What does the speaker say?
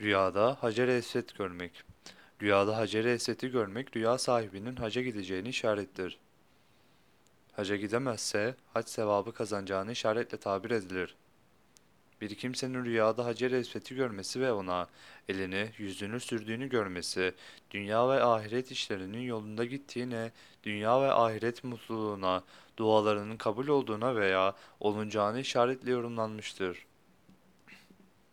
Rüyada Hacer-i Esved görmek. Rüyada Hacer-i Esved'i görmek rüya sahibinin haca gideceğini işarettir. Haca gidemezse hac sevabı kazanacağını işaretle tabir edilir. Bir kimsenin rüyada Hacer-i Esved'i görmesi ve ona elini, yüzünü sürdüğünü görmesi, dünya ve ahiret işlerinin yolunda gittiğine, dünya ve ahiret mutluluğuna, dualarının kabul olduğuna veya olunacağını işaretle yorumlanmıştır.